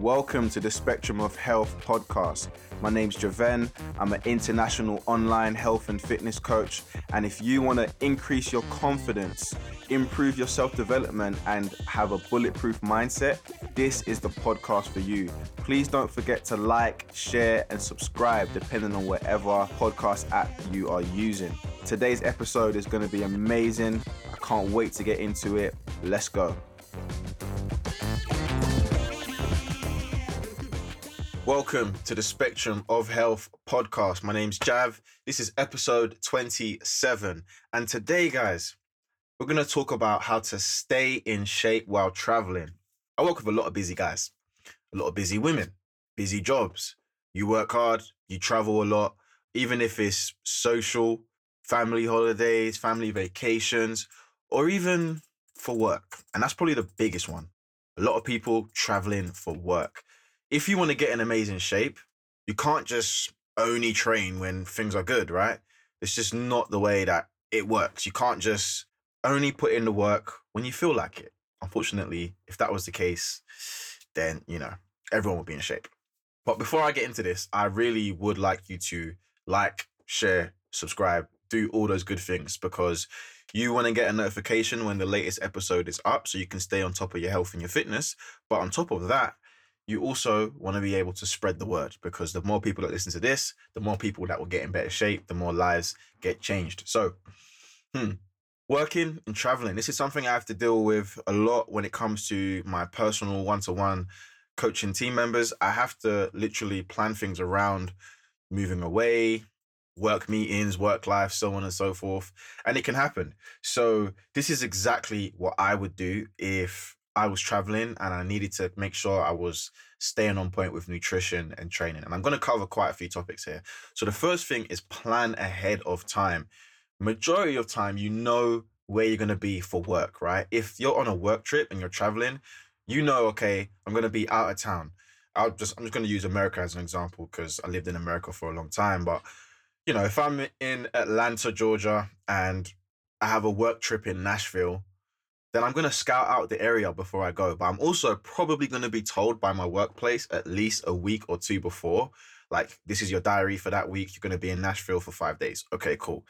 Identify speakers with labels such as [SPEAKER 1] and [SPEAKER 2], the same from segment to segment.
[SPEAKER 1] Welcome to the Spectrum of Health podcast. My name's Javen. I'm an international online health and fitness coach. And if you want to increase your confidence, improve your self development, and have a bulletproof mindset, this is the podcast for you. Please don't forget to like, share, and subscribe depending on whatever podcast app you are using. Today's episode is going to be amazing. I can't wait to get into it. Let's go. Welcome to the Spectrum of Health podcast. My name's Jav. This is episode 27. And today, guys, we're going to talk about how to stay in shape while traveling. I work with a lot of busy guys, a lot of busy women, busy jobs. You work hard, you travel a lot, even if it's social, family holidays, family vacations, or even for work. And that's probably the biggest one. A lot of people traveling for work if you want to get in amazing shape, you can't just only train when things are good, right? It's just not the way that it works. You can't just only put in the work when you feel like it. Unfortunately, if that was the case, then, you know, everyone would be in shape. But before I get into this, I really would like you to like, share, subscribe, do all those good things because you want to get a notification when the latest episode is up so you can stay on top of your health and your fitness. But on top of that, you also want to be able to spread the word because the more people that listen to this, the more people that will get in better shape, the more lives get changed. So, hmm, working and traveling. This is something I have to deal with a lot when it comes to my personal one to one coaching team members. I have to literally plan things around moving away, work meetings, work life, so on and so forth. And it can happen. So, this is exactly what I would do if I was traveling and I needed to make sure I was staying on point with nutrition and training. And I'm going to cover quite a few topics here. So the first thing is plan ahead of time. Majority of time, you know where you're going to be for work, right? If you're on a work trip and you're traveling, you know, okay, I'm going to be out of town. I'll just I'm just going to use America as an example because I lived in America for a long time. But you know, if I'm in Atlanta, Georgia, and I have a work trip in Nashville, then I'm going to scout out the area before I go. But I'm also probably going to be told by my workplace at least a week or two before, like, this is your diary for that week. You're going to be in Nashville for five days. Okay, cool.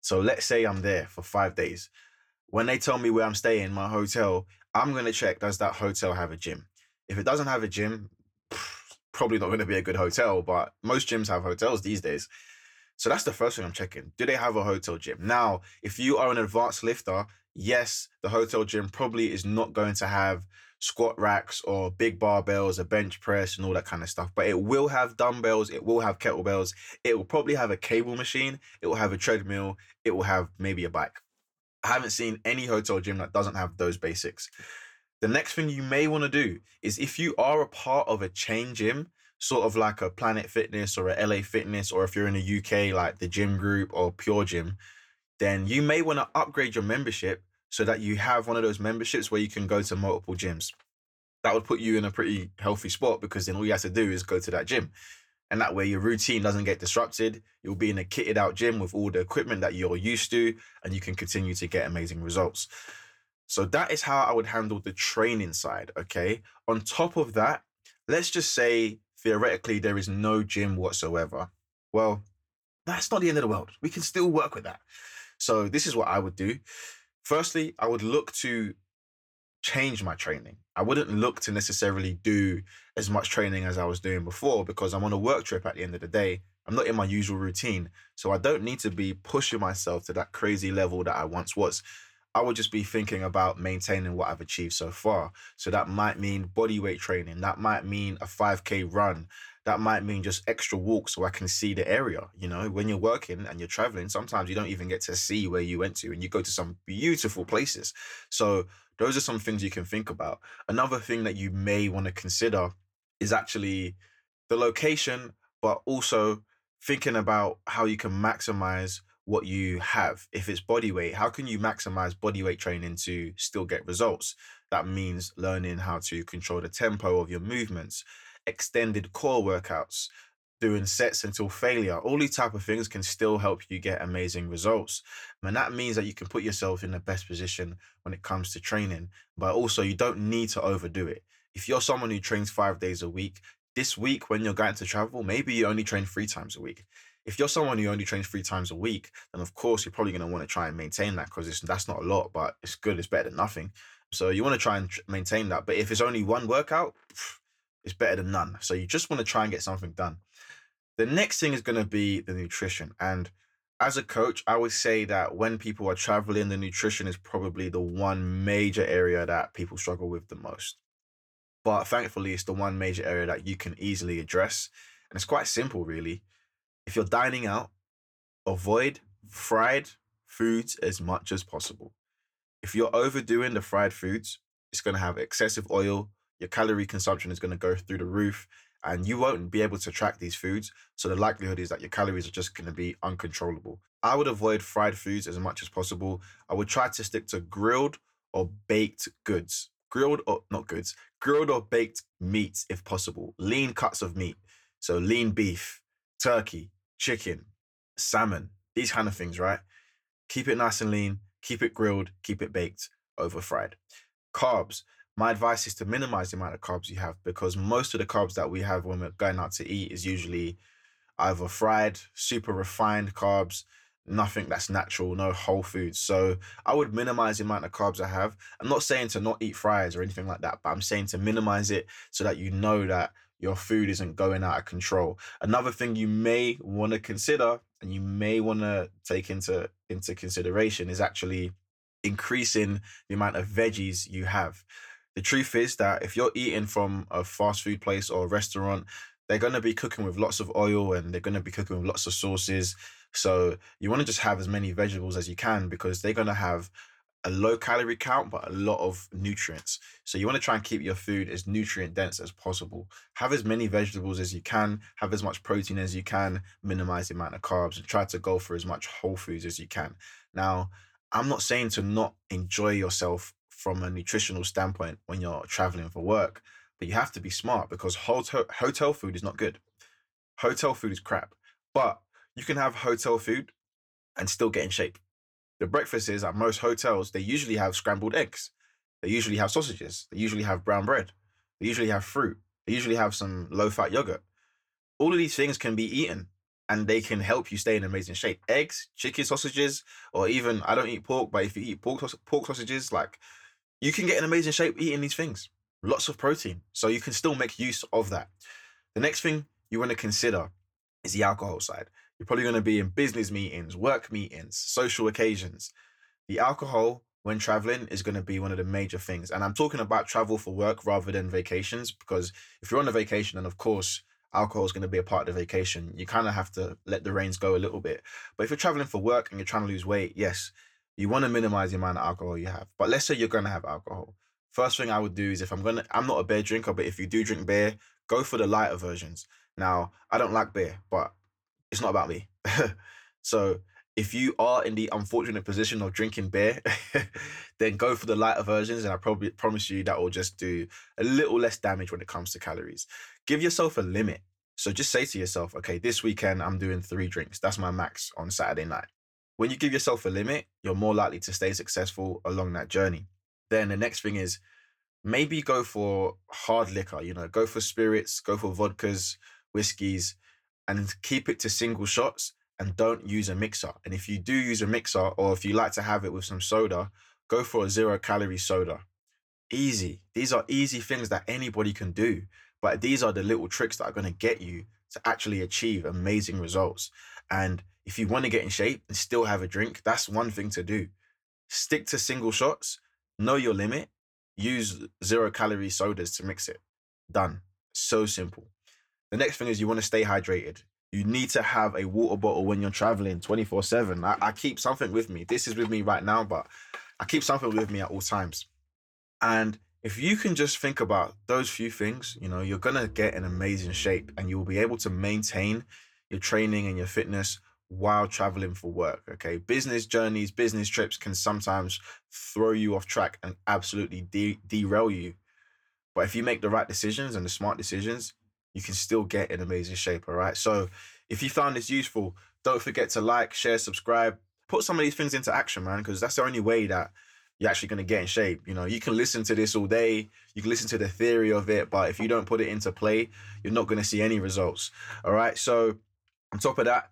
[SPEAKER 1] So let's say I'm there for five days. When they tell me where I'm staying, my hotel, I'm going to check does that hotel have a gym? If it doesn't have a gym, probably not going to be a good hotel, but most gyms have hotels these days. So that's the first thing I'm checking. Do they have a hotel gym? Now, if you are an advanced lifter, yes, the hotel gym probably is not going to have squat racks or big barbells, a bench press, and all that kind of stuff. But it will have dumbbells, it will have kettlebells, it will probably have a cable machine, it will have a treadmill, it will have maybe a bike. I haven't seen any hotel gym that doesn't have those basics. The next thing you may want to do is if you are a part of a chain gym, sort of like a Planet Fitness or a LA Fitness, or if you're in the UK, like the Gym Group or Pure Gym, then you may want to upgrade your membership so that you have one of those memberships where you can go to multiple gyms. That would put you in a pretty healthy spot because then all you have to do is go to that gym. And that way your routine doesn't get disrupted. You'll be in a kitted out gym with all the equipment that you're used to, and you can continue to get amazing results. So that is how I would handle the training side. Okay. On top of that, let's just say theoretically there is no gym whatsoever. Well, that's not the end of the world. We can still work with that. So this is what I would do. Firstly, I would look to change my training. I wouldn't look to necessarily do as much training as I was doing before because I'm on a work trip at the end of the day. I'm not in my usual routine. So I don't need to be pushing myself to that crazy level that I once was. I would just be thinking about maintaining what I've achieved so far. So that might mean body weight training. That might mean a 5K run that might mean just extra walks so I can see the area. You know, when you're working and you're traveling, sometimes you don't even get to see where you went to and you go to some beautiful places. So, those are some things you can think about. Another thing that you may want to consider is actually the location, but also thinking about how you can maximize what you have. If it's body weight, how can you maximize body weight training to still get results? That means learning how to control the tempo of your movements extended core workouts, doing sets until failure. All these type of things can still help you get amazing results. And that means that you can put yourself in the best position when it comes to training, but also you don't need to overdo it. If you're someone who trains five days a week, this week when you're going to travel, maybe you only train three times a week. If you're someone who only trains three times a week, then of course you're probably going to want to try and maintain that because that's not a lot, but it's good. It's better than nothing. So you want to try and maintain that. But if it's only one workout, it's better than none. So you just want to try and get something done. The next thing is going to be the nutrition. And as a coach, I would say that when people are traveling, the nutrition is probably the one major area that people struggle with the most. But thankfully, it's the one major area that you can easily address. And it's quite simple, really. If you're dining out, avoid fried foods as much as possible. If you're overdoing the fried foods, it's going to have excessive oil. Your calorie consumption is going to go through the roof and you won't be able to track these foods. So the likelihood is that your calories are just going to be uncontrollable. I would avoid fried foods as much as possible. I would try to stick to grilled or baked goods. Grilled or not goods, grilled or baked meats if possible. Lean cuts of meat. So lean beef, turkey, chicken, salmon, these kind of things, right? Keep it nice and lean, keep it grilled, keep it baked over fried. Carbs. My advice is to minimize the amount of carbs you have because most of the carbs that we have when we're going out to eat is usually either fried, super refined carbs, nothing that's natural, no whole foods. So I would minimize the amount of carbs I have. I'm not saying to not eat fries or anything like that, but I'm saying to minimize it so that you know that your food isn't going out of control. Another thing you may want to consider and you may want to take into into consideration is actually increasing the amount of veggies you have. The truth is that if you're eating from a fast food place or a restaurant, they're going to be cooking with lots of oil and they're going to be cooking with lots of sauces. So you want to just have as many vegetables as you can because they're going to have a low calorie count, but a lot of nutrients. So you want to try and keep your food as nutrient dense as possible. Have as many vegetables as you can, have as much protein as you can, minimize the amount of carbs, and try to go for as much whole foods as you can. Now, I'm not saying to not enjoy yourself from a nutritional standpoint when you're traveling for work, but you have to be smart because hotel hotel food is not good. Hotel food is crap. But you can have hotel food and still get in shape the breakfast is at most hotels, they usually have scrambled eggs. They usually have sausages. They usually have brown bread. They usually have fruit. They usually have some low fat yogurt. All of these things can be eaten and they can help you stay in amazing shape. Eggs, chicken sausages, or even I don't eat pork, but if you eat pork, pork sausages, like you can get in amazing shape eating these things. Lots of protein. So you can still make use of that. The next thing you want to consider is the alcohol side. You're probably going to be in business meetings, work meetings, social occasions. The alcohol when traveling is going to be one of the major things. And I'm talking about travel for work rather than vacations because if you're on a vacation, then of course, alcohol is going to be a part of the vacation. You kind of have to let the reins go a little bit. But if you're traveling for work and you're trying to lose weight, yes, you want to minimize the amount of alcohol you have. But let's say you're going to have alcohol. First thing I would do is if I'm going to, I'm not a beer drinker, but if you do drink beer, go for the lighter versions. Now, I don't like beer, but it's not about me. so if you are in the unfortunate position of drinking beer, then go for the lighter versions, and I probably promise you that will just do a little less damage when it comes to calories. Give yourself a limit. So just say to yourself, okay, this weekend I'm doing three drinks. That's my max on Saturday night. When you give yourself a limit, you're more likely to stay successful along that journey. Then the next thing is maybe go for hard liquor, you know, go for spirits, go for vodkas, whiskeys, and keep it to single shots and don't use a mixer. And if you do use a mixer or if you like to have it with some soda, go for a zero calorie soda. Easy. These are easy things that anybody can do, but these are the little tricks that are going to get you to actually achieve amazing results. And if you want to get in shape and still have a drink, that's one thing to do. Stick to single shots, know your limit, use zero calorie sodas to mix it. Done. So simple. The next thing is you want to stay hydrated. You need to have a water bottle when you're traveling 24 7. I, I keep something with me. This is with me right now, but I keep something with me at all times. And if you can just think about those few things, you know, you're going to get an amazing shape and you'll be able to maintain your training and your fitness while traveling for work. Okay. Business journeys, business trips can sometimes throw you off track and absolutely de- derail you. But if you make the right decisions and the smart decisions, you can still get in amazing shape. All right. So if you found this useful, don't forget to like, share, subscribe, put some of these things into action, man, because that's the only way that you're actually going to get in shape. You know, you can listen to this all day, you can listen to the theory of it, but if you don't put it into play, you're not going to see any results. All right. So, on top of that,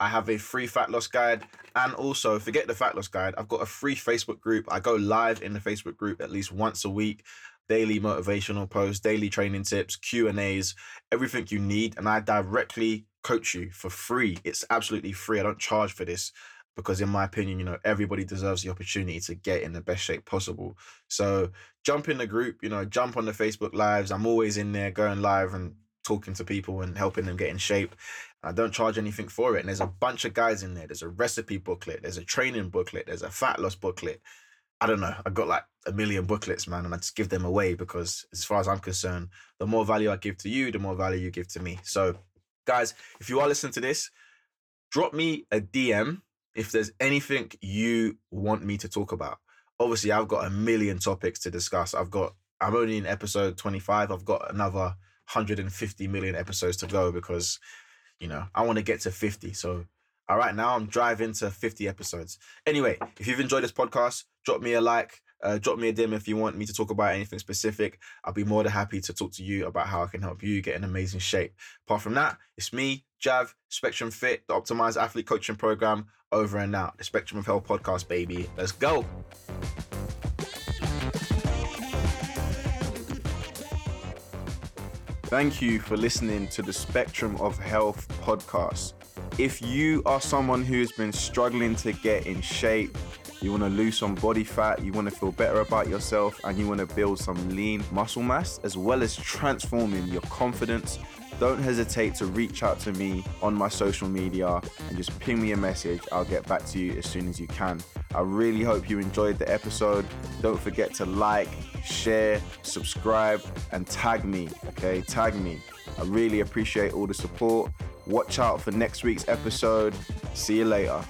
[SPEAKER 1] I have a free fat loss guide. And also, forget the fat loss guide, I've got a free Facebook group. I go live in the Facebook group at least once a week. Daily motivational posts, daily training tips, Q and A's, everything you need, and I directly coach you for free. It's absolutely free. I don't charge for this because in my opinion, you know, everybody deserves the opportunity to get in the best shape possible. So jump in the group, you know, jump on the Facebook lives. I'm always in there going live and talking to people and helping them get in shape. I don't charge anything for it. And there's a bunch of guys in there. There's a recipe booklet, there's a training booklet, there's a fat loss booklet. I don't know. I got like a million booklets, man, and I just give them away because, as far as I'm concerned, the more value I give to you, the more value you give to me. So, guys, if you are listening to this, drop me a DM if there's anything you want me to talk about. Obviously, I've got a million topics to discuss. I've got, I'm only in episode 25. I've got another 150 million episodes to go because, you know, I want to get to 50. So, all right, now I'm driving to 50 episodes. Anyway, if you've enjoyed this podcast, drop me a like, uh, drop me a dim if you want me to talk about anything specific. I'll be more than happy to talk to you about how I can help you get in amazing shape. Apart from that, it's me, Jav, Spectrum Fit, the Optimized Athlete Coaching Program, over and out. The Spectrum of Health podcast, baby. Let's go. Thank you for listening to the Spectrum of Health podcast. If you are someone who has been struggling to get in shape, you want to lose some body fat, you want to feel better about yourself, and you want to build some lean muscle mass, as well as transforming your confidence, don't hesitate to reach out to me on my social media and just ping me a message. I'll get back to you as soon as you can. I really hope you enjoyed the episode. Don't forget to like, share, subscribe, and tag me. Okay, tag me. I really appreciate all the support. Watch out for next week's episode. See you later.